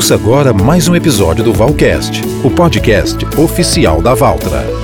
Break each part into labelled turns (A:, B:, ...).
A: Ouça agora mais um episódio do Valcast, o podcast oficial da Valtra.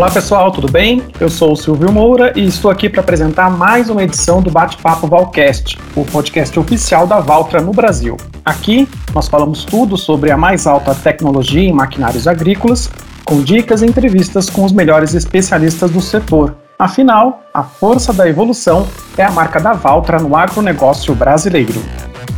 B: Olá pessoal, tudo bem? Eu sou o Silvio Moura e estou aqui para apresentar mais uma edição do Bate-Papo Valcast, o podcast oficial da Valtra no Brasil. Aqui nós falamos tudo sobre a mais alta tecnologia em maquinários agrícolas, com dicas e entrevistas com os melhores especialistas do setor. Afinal, a força da evolução é a marca da Valtra no agronegócio brasileiro.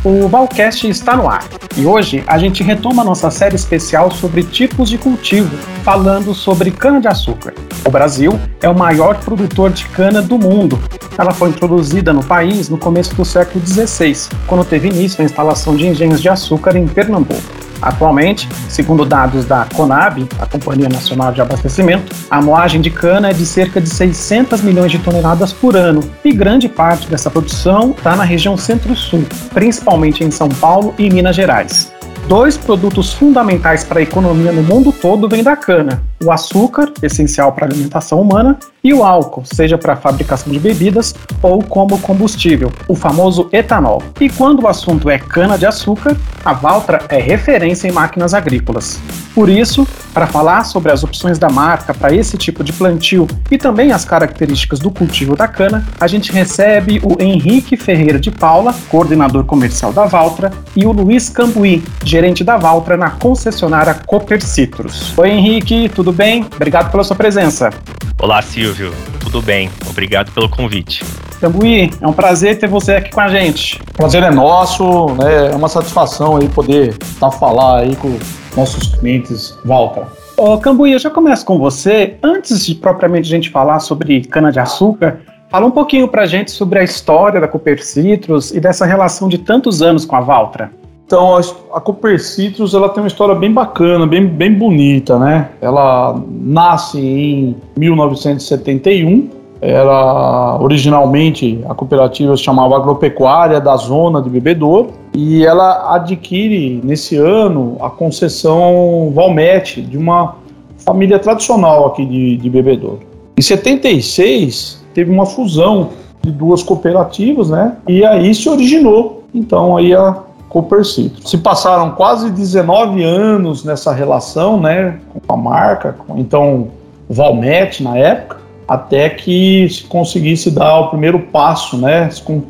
B: O Valcast está no ar e hoje a gente retoma nossa série especial sobre tipos de cultivo, falando sobre cana-de-açúcar. O Brasil é o maior produtor de cana do mundo. Ela foi introduzida no país no começo do século XVI, quando teve início a instalação de engenhos de açúcar em Pernambuco. Atualmente, segundo dados da Conab, a Companhia Nacional de Abastecimento, a moagem de cana é de cerca de 600 milhões de toneladas por ano e grande parte dessa produção está na região centro-sul, principalmente em São Paulo e Minas Gerais. Dois produtos fundamentais para a economia no mundo todo vêm da cana: o açúcar, essencial para a alimentação humana, e o álcool, seja para a fabricação de bebidas ou como combustível, o famoso etanol. E quando o assunto é cana-de-açúcar, a Valtra é referência em máquinas agrícolas. Por isso, para falar sobre as opções da marca para esse tipo de plantio e também as características do cultivo da cana, a gente recebe o Henrique Ferreira de Paula, coordenador comercial da Valtra, e o Luiz Cambuí, gerente da Valtra na concessionária Cooper Citrus. Oi Henrique, tudo bem? Obrigado pela sua presença.
C: Olá Silvio, tudo bem? Obrigado pelo convite.
B: Cambuí, é um prazer ter você aqui com a gente.
D: O prazer é nosso, né? é uma satisfação aí poder estar tá falar aí com nossos clientes Valtra.
B: Ô Cambuí, eu já começo com você. Antes de propriamente a gente falar sobre cana-de-açúcar, fala um pouquinho pra gente sobre a história da Cooper Citrus e dessa relação de tantos anos com a Valtra.
D: Então, a Cooper Citrus ela tem uma história bem bacana, bem, bem bonita, né? Ela nasce em 1971. Era originalmente a cooperativa se chamava Agropecuária da Zona de Bebedouro e ela adquire nesse ano a concessão Valmete de uma família tradicional aqui de, de Bebedouro. Em 76 teve uma fusão de duas cooperativas, né? E aí se originou então aí a Cooper Citrus. Se passaram quase 19 anos nessa relação, né, com a marca, com, então Valmet na época, até que se conseguisse dar o primeiro passo, né, se con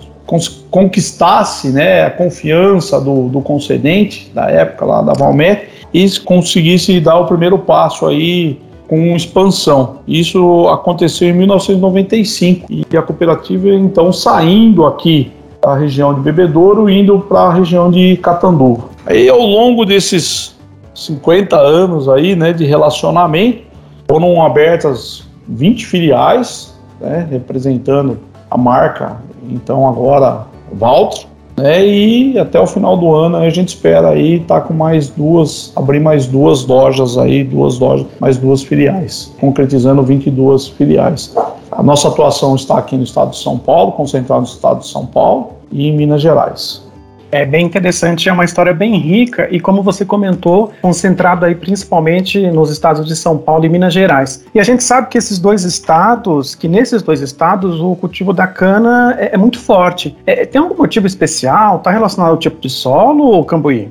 D: conquistasse, né, a confiança do, do concedente da época lá da Valmet e se conseguisse dar o primeiro passo aí com expansão. Isso aconteceu em 1995 e a cooperativa então saindo aqui a região de Bebedouro indo para a região de Catanduva. Aí ao longo desses 50 anos aí, né, de relacionamento, foram abertas 20 filiais, né, representando a marca, então agora Valtro, né, e até o final do ano a gente espera aí estar tá com mais duas, abrir mais duas lojas aí, duas lojas, mais duas filiais, concretizando 22 filiais. A nossa atuação está aqui no estado de São Paulo, concentrada no estado de São Paulo e em Minas Gerais.
B: É bem interessante, é uma história bem rica e, como você comentou, concentrado aí principalmente nos estados de São Paulo e Minas Gerais. E a gente sabe que esses dois estados, que nesses dois estados o cultivo da cana é, é muito forte. É, tem algum motivo especial? Está relacionado ao tipo de solo ou Cambuí?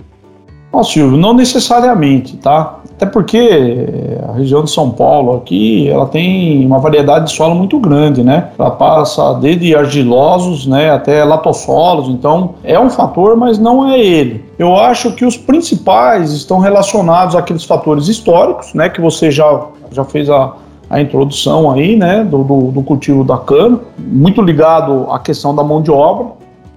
D: Não, Silvio, não necessariamente, tá? Até porque a região de São Paulo aqui, ela tem uma variedade de solo muito grande, né? Ela passa desde argilosos, né, até latossolos, então é um fator, mas não é ele. Eu acho que os principais estão relacionados àqueles fatores históricos, né, que você já, já fez a, a introdução aí, né, do, do, do cultivo da cana, muito ligado à questão da mão de obra.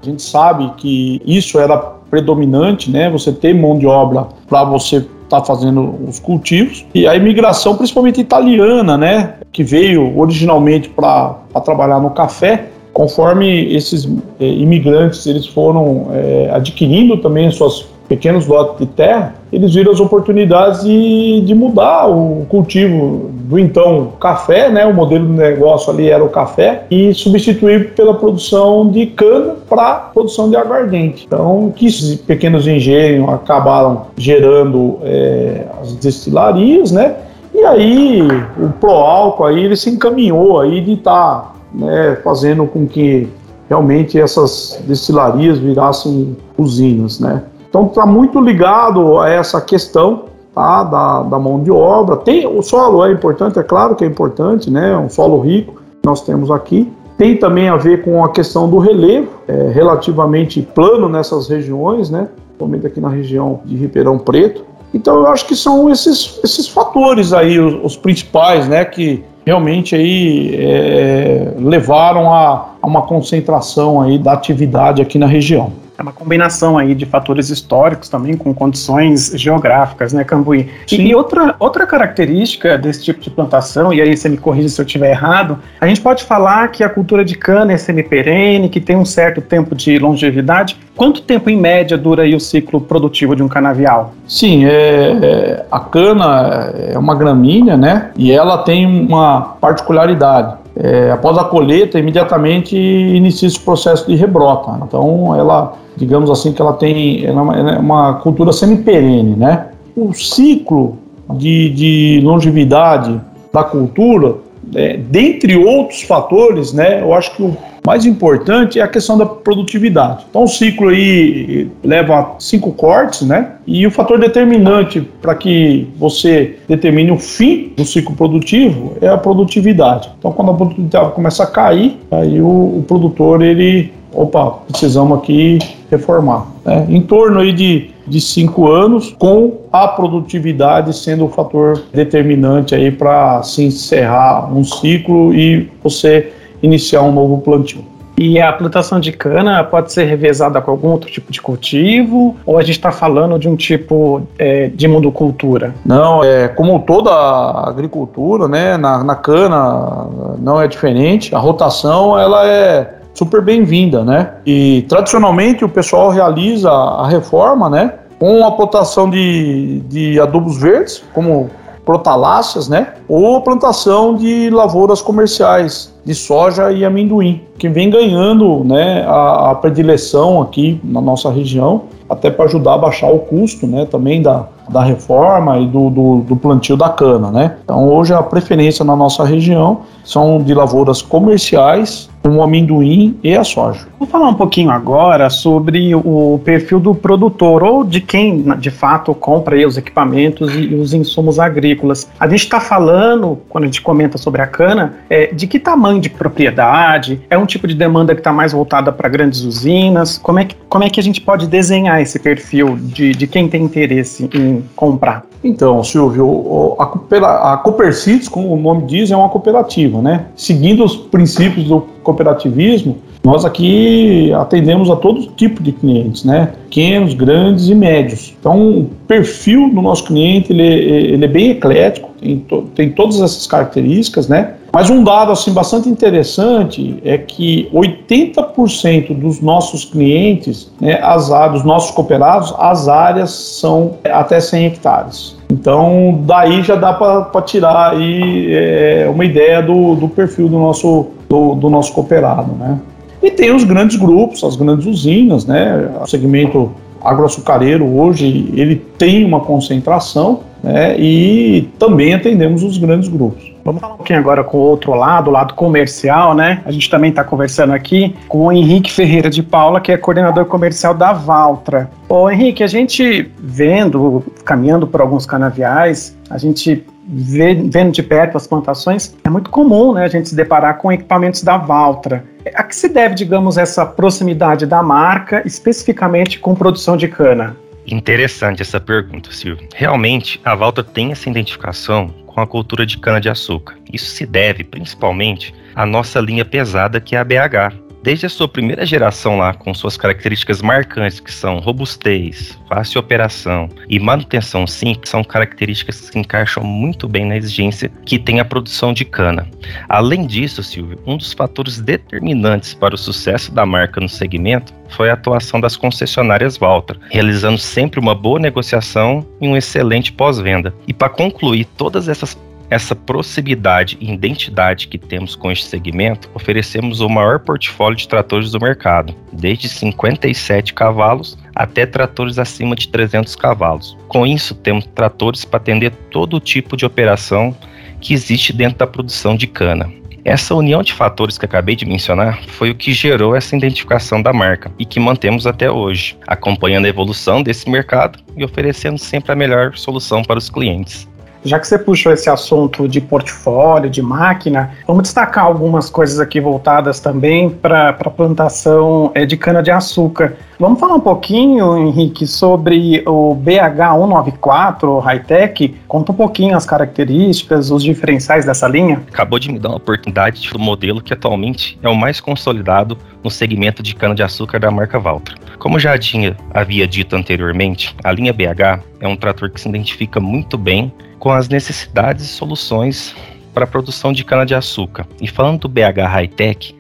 D: A gente sabe que isso era predominante, né? Você ter mão de obra para você estar tá fazendo os cultivos. E a imigração, principalmente italiana, né? Que veio originalmente para trabalhar no café, conforme esses eh, imigrantes eles foram eh, adquirindo também suas pequenos lotes de terra, eles viram as oportunidades de, de mudar o cultivo do então café, né? O modelo de negócio ali era o café e substituir pela produção de cana para produção de aguardente. Então, que esses pequenos engenhos acabaram gerando é, as destilarias, né? E aí o Proálcool aí ele se encaminhou aí de estar tá, né, fazendo com que realmente essas destilarias virassem usinas, né? Então está muito ligado a essa questão tá, da, da mão de obra. Tem o solo é importante, é claro que é importante, né? Um solo rico nós temos aqui. Tem também a ver com a questão do relevo, é, relativamente plano nessas regiões, né? Principalmente aqui na região de Ribeirão Preto. Então eu acho que são esses, esses fatores aí os, os principais, né? Que realmente aí é, levaram a, a uma concentração aí da atividade aqui na região.
B: É uma combinação aí de fatores históricos também com condições geográficas, né, Cambuí? E, e, outra, outra característica desse tipo de plantação, e aí você me corrija se eu estiver errado, a gente pode falar que a cultura de cana é semiperene, que tem um certo tempo de longevidade. Quanto tempo em média dura aí o ciclo produtivo de um canavial?
D: Sim, é, é, a cana é uma gramínea, né? E ela tem uma particularidade é, após a colheita, imediatamente inicia esse processo de rebrota. Então, ela, digamos assim, que ela tem ela é uma cultura semi-perene, né? O ciclo de, de longevidade da cultura, é, dentre outros fatores, né? Eu acho que o mais importante é a questão da produtividade. Então o ciclo aí leva cinco cortes, né? E o fator determinante para que você determine o fim do ciclo produtivo é a produtividade. Então quando a produtividade começa a cair, aí o, o produtor ele, opa, precisamos aqui reformar. Né? Em torno aí de de cinco anos, com a produtividade sendo o fator determinante aí para se encerrar um ciclo e você iniciar um novo plantio.
B: E a plantação de cana pode ser revezada com algum outro tipo de cultivo? Ou a gente está falando de um tipo é, de monocultura?
D: Não, é como toda a agricultura, né? Na, na cana não é diferente. A rotação ela é super bem-vinda, né? E tradicionalmente o pessoal realiza a reforma, né? Com a plantação de, de adubos verdes, como protaláceas, né? Ou a plantação de lavouras comerciais de soja e amendoim, que vem ganhando, né, a, a predileção aqui na nossa região, até para ajudar a baixar o custo, né, também da, da reforma e do, do, do, plantio da cana, né? Então hoje a preferência na nossa região são de lavouras comerciais, como o amendoim e a soja.
B: Vou falar um pouquinho agora sobre o perfil do produtor ou de quem de fato compra os equipamentos e os insumos agrícolas. A gente está falando, quando a gente comenta sobre a cana, é, de que tamanho de propriedade? É um tipo de demanda que está mais voltada para grandes usinas? Como é, que, como é que a gente pode desenhar esse perfil de, de quem tem interesse em comprar?
D: Então, Silvio, a, a Copercites, como o nome diz, é uma cooperativa, né? Seguindo os princípios do cooperativismo, nós aqui atendemos a todo tipo de clientes, né? Pequenos, grandes e médios. Então, o perfil do nosso cliente ele, ele é bem eclético, tem, to, tem todas essas características, né? Mas um dado assim bastante interessante é que 80% dos nossos clientes, né, as dos nossos cooperados, as áreas são até 100 hectares. Então, daí já dá para tirar aí é, uma ideia do, do perfil do nosso, do, do nosso cooperado, né? E tem os grandes grupos, as grandes usinas, né? O segmento agroaçucareiro hoje ele tem uma concentração, né? E também atendemos os grandes grupos.
B: Vamos falar um pouquinho agora com o outro lado, o lado comercial, né? A gente também está conversando aqui com o Henrique Ferreira de Paula, que é coordenador comercial da Valtra. Ô Henrique, a gente vendo, caminhando por alguns canaviais, a gente vê, vendo de perto as plantações, é muito comum né, a gente se deparar com equipamentos da Valtra. A que se deve, digamos, essa proximidade da marca, especificamente com produção de cana?
C: Interessante essa pergunta, Silvio. Realmente, a Valtra tem essa identificação com a cultura de cana-de-açúcar. Isso se deve principalmente à nossa linha pesada, que é a BH, Desde a sua primeira geração lá, com suas características marcantes, que são robustez, fácil operação e manutenção simples, são características que encaixam muito bem na exigência que tem a produção de cana. Além disso, Silvio, um dos fatores determinantes para o sucesso da marca no segmento foi a atuação das concessionárias Valtra, realizando sempre uma boa negociação e um excelente pós-venda. E para concluir todas essas essa proximidade e identidade que temos com este segmento, oferecemos o maior portfólio de tratores do mercado, desde 57 cavalos até tratores acima de 300 cavalos. Com isso, temos tratores para atender todo tipo de operação que existe dentro da produção de cana. Essa união de fatores que acabei de mencionar foi o que gerou essa identificação da marca e que mantemos até hoje, acompanhando a evolução desse mercado e oferecendo sempre a melhor solução para os clientes.
B: Já que você puxou esse assunto de portfólio, de máquina, vamos destacar algumas coisas aqui voltadas também para a plantação é, de cana-de-açúcar. Vamos falar um pouquinho, Henrique, sobre o BH194 Hightech. Conta um pouquinho as características, os diferenciais dessa linha.
C: Acabou de me dar uma oportunidade do modelo que atualmente é o mais consolidado no segmento de cana-de-açúcar da marca Valtra. Como já tinha, havia dito anteriormente, a linha BH é um trator que se identifica muito bem com as necessidades e soluções para a produção de cana-de-açúcar. E falando do BH Hightech,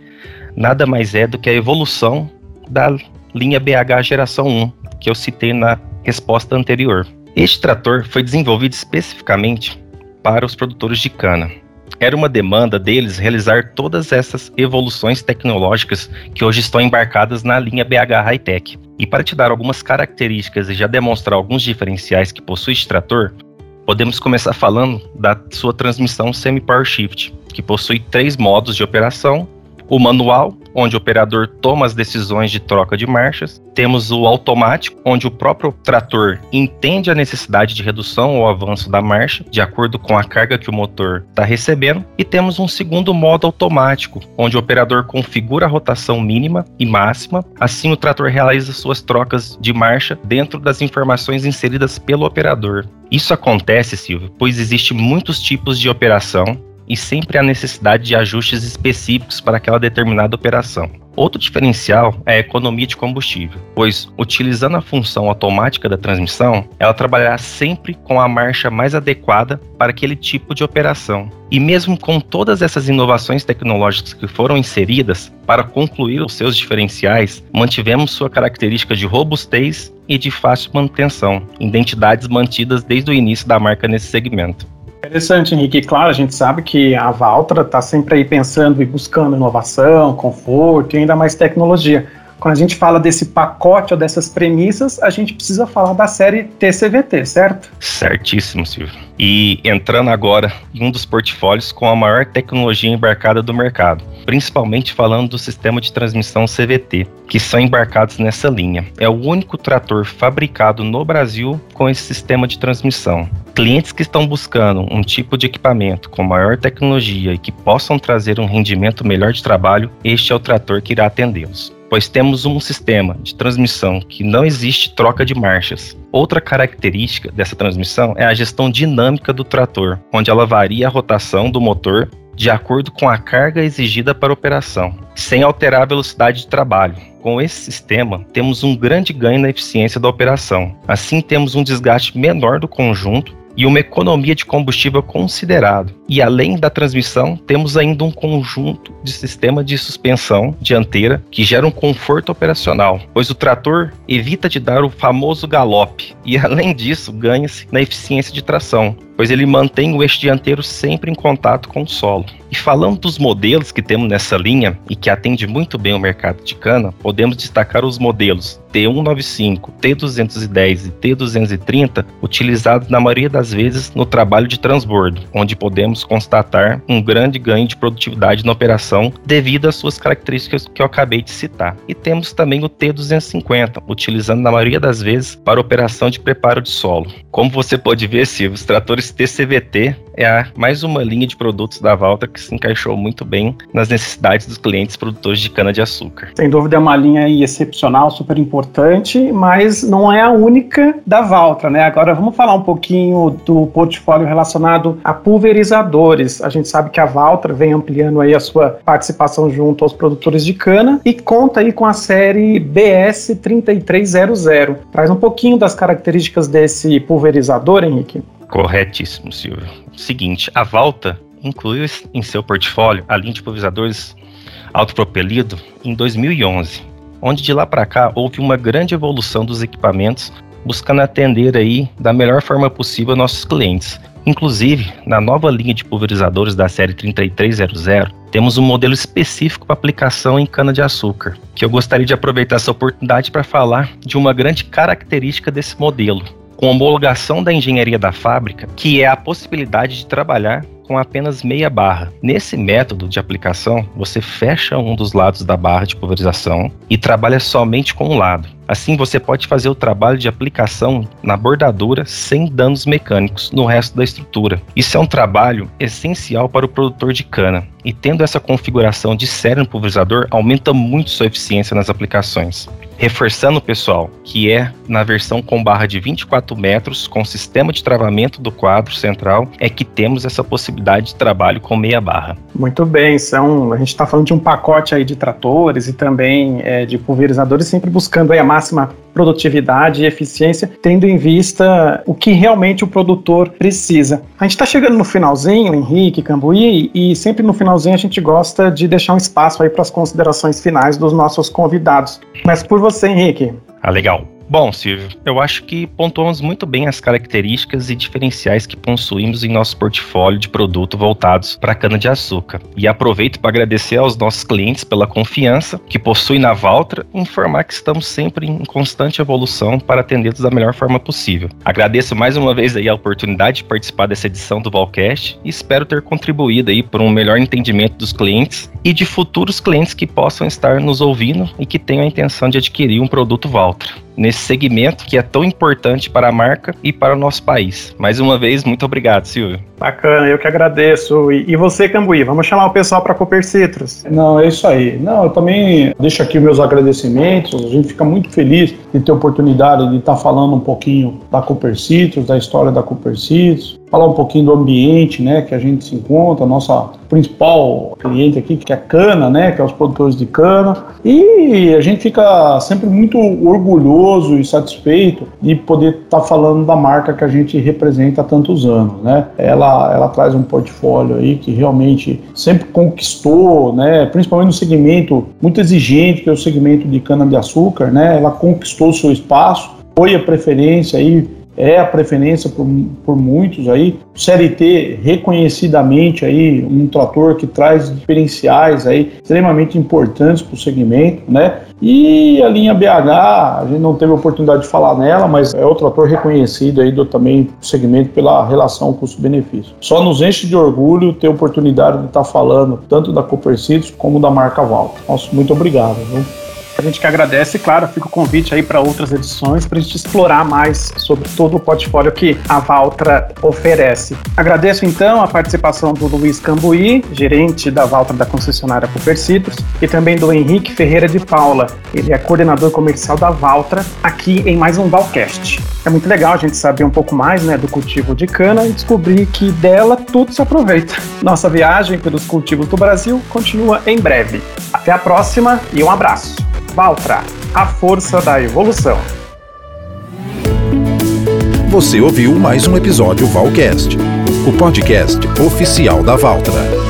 C: nada mais é do que a evolução da linha BH geração 1, que eu citei na resposta anterior. Este trator foi desenvolvido especificamente para os produtores de cana. Era uma demanda deles realizar todas essas evoluções tecnológicas que hoje estão embarcadas na linha BH Hightech. E para te dar algumas características e já demonstrar alguns diferenciais que possui este trator, Podemos começar falando da sua transmissão semi-power shift, que possui três modos de operação o manual, onde o operador toma as decisões de troca de marchas. Temos o automático, onde o próprio trator entende a necessidade de redução ou avanço da marcha, de acordo com a carga que o motor está recebendo. E temos um segundo modo automático, onde o operador configura a rotação mínima e máxima. Assim, o trator realiza suas trocas de marcha dentro das informações inseridas pelo operador. Isso acontece, Silvio, pois existem muitos tipos de operação e sempre há necessidade de ajustes específicos para aquela determinada operação. Outro diferencial é a economia de combustível, pois utilizando a função automática da transmissão, ela trabalhará sempre com a marcha mais adequada para aquele tipo de operação. E mesmo com todas essas inovações tecnológicas que foram inseridas, para concluir os seus diferenciais, mantivemos sua característica de robustez e de fácil manutenção, identidades mantidas desde o início da marca nesse segmento.
B: Interessante, Henrique. Claro, a gente sabe que a Valtra está sempre aí pensando e buscando inovação, conforto e ainda mais tecnologia. Quando a gente fala desse pacote ou dessas premissas, a gente precisa falar da série TCVT, certo?
C: Certíssimo, Silvio. E entrando agora em um dos portfólios com a maior tecnologia embarcada do mercado, principalmente falando do sistema de transmissão CVT, que são embarcados nessa linha. É o único trator fabricado no Brasil com esse sistema de transmissão. Clientes que estão buscando um tipo de equipamento com maior tecnologia e que possam trazer um rendimento melhor de trabalho, este é o trator que irá atendê-los pois temos um sistema de transmissão que não existe troca de marchas. Outra característica dessa transmissão é a gestão dinâmica do trator, onde ela varia a rotação do motor de acordo com a carga exigida para a operação, sem alterar a velocidade de trabalho. Com esse sistema, temos um grande ganho na eficiência da operação. Assim, temos um desgaste menor do conjunto e uma economia de combustível considerável. E além da transmissão, temos ainda um conjunto de sistema de suspensão dianteira que gera um conforto operacional, pois o trator evita de dar o famoso galope e além disso ganha-se na eficiência de tração, pois ele mantém o eixo dianteiro sempre em contato com o solo. E falando dos modelos que temos nessa linha e que atende muito bem o mercado de cana, podemos destacar os modelos T195, T210 e T230, utilizados na maioria das vezes no trabalho de transbordo, onde podemos constatar um grande ganho de produtividade na operação devido às suas características que eu acabei de citar. E temos também o T250, utilizando na maioria das vezes para operação de preparo de solo. Como você pode ver, Silvio, os tratores TCVT é a, mais uma linha de produtos da Valtra que se encaixou muito bem nas necessidades dos clientes produtores de cana-de-açúcar.
B: Sem dúvida é uma linha excepcional, super importante, mas não é a única da Valtra, né? Agora vamos falar um pouquinho do portfólio relacionado a pulverizadores. A gente sabe que a Valtra vem ampliando aí a sua participação junto aos produtores de cana e conta aí com a série BS 3300. Traz um pouquinho das características desse pulverizador, Henrique.
C: Corretíssimo, Silvio. Seguinte, a Valta incluiu em seu portfólio a linha de pulverizadores autopropelido em 2011, onde de lá para cá houve uma grande evolução dos equipamentos buscando atender aí da melhor forma possível nossos clientes. Inclusive, na nova linha de pulverizadores da série 3300, temos um modelo específico para aplicação em cana-de-açúcar, que eu gostaria de aproveitar essa oportunidade para falar de uma grande característica desse modelo, com homologação da engenharia da fábrica, que é a possibilidade de trabalhar com apenas meia barra. Nesse método de aplicação, você fecha um dos lados da barra de pulverização e trabalha somente com um lado. Assim, você pode fazer o trabalho de aplicação na bordadura sem danos mecânicos no resto da estrutura. Isso é um trabalho essencial para o produtor de cana, e tendo essa configuração de série no pulverizador, aumenta muito sua eficiência nas aplicações. Reforçando, pessoal, que é na versão com barra de 24 metros, com sistema de travamento do quadro central, é que temos essa possibilidade de trabalho com meia barra.
B: Muito bem, são, a gente está falando de um pacote aí de tratores e também é, de pulverizadores, sempre buscando aí a máxima produtividade e eficiência, tendo em vista o que realmente o produtor precisa. A gente está chegando no finalzinho, Henrique, Cambuí, e sempre no finalzinho a gente gosta de deixar um espaço aí para as considerações finais dos nossos convidados. Mas por você, Henrique.
C: Ah, legal. Bom, Silvio, eu acho que pontuamos muito bem as características e diferenciais que possuímos em nosso portfólio de produto voltados para cana-de-açúcar. E aproveito para agradecer aos nossos clientes pela confiança que possuem na Valtra e informar que estamos sempre em constante evolução para atendê-los da melhor forma possível. Agradeço mais uma vez aí a oportunidade de participar dessa edição do Valcast e espero ter contribuído aí para um melhor entendimento dos clientes e de futuros clientes que possam estar nos ouvindo e que tenham a intenção de adquirir um produto Valtra nesse segmento que é tão importante para a marca e para o nosso país. Mais uma vez, muito obrigado, Silvio.
B: Bacana, eu que agradeço. E, e você, Cambuí, vamos chamar o pessoal para Cooper Citrus.
D: Não, é isso aí. Não, eu também deixo aqui meus agradecimentos. A gente fica muito feliz de ter a oportunidade de estar falando um pouquinho da Cooper Citrus, da história da Cooper Citrus, falar um pouquinho do ambiente, né, que a gente se encontra, nossa principal cliente aqui, que é a cana, né, que é os produtores de cana. E a gente fica sempre muito orgulhoso e satisfeito de poder estar falando da marca que a gente representa há tantos anos, né? Ela, ela traz um portfólio aí que realmente sempre conquistou, né, principalmente no segmento muito exigente, que é o segmento de cana de açúcar, né? Ela conquistou seu espaço, foi a preferência aí é a preferência por, por muitos aí. O CLT reconhecidamente aí um trator que traz diferenciais aí extremamente importantes para o segmento, né? E a linha BH, a gente não teve oportunidade de falar nela, mas é o trator reconhecido aí do também segmento pela relação custo-benefício. Só nos enche de orgulho ter oportunidade de estar falando tanto da Cooper Cities como da marca Val. Nossa, muito obrigado. Viu?
B: A gente que agradece, claro, fica o convite aí para outras edições para a gente explorar mais sobre todo o portfólio que a Valtra oferece. Agradeço então a participação do Luiz Cambuí, gerente da Valtra da concessionária Cooper Citrus, e também do Henrique Ferreira de Paula, ele é coordenador comercial da Valtra, aqui em mais um Valcast. É muito legal a gente saber um pouco mais né, do cultivo de cana e descobrir que dela tudo se aproveita. Nossa viagem pelos cultivos do Brasil continua em breve. Até a próxima e um abraço! Valtra, a força da evolução.
A: Você ouviu mais um episódio Valcast, o podcast oficial da Valtra.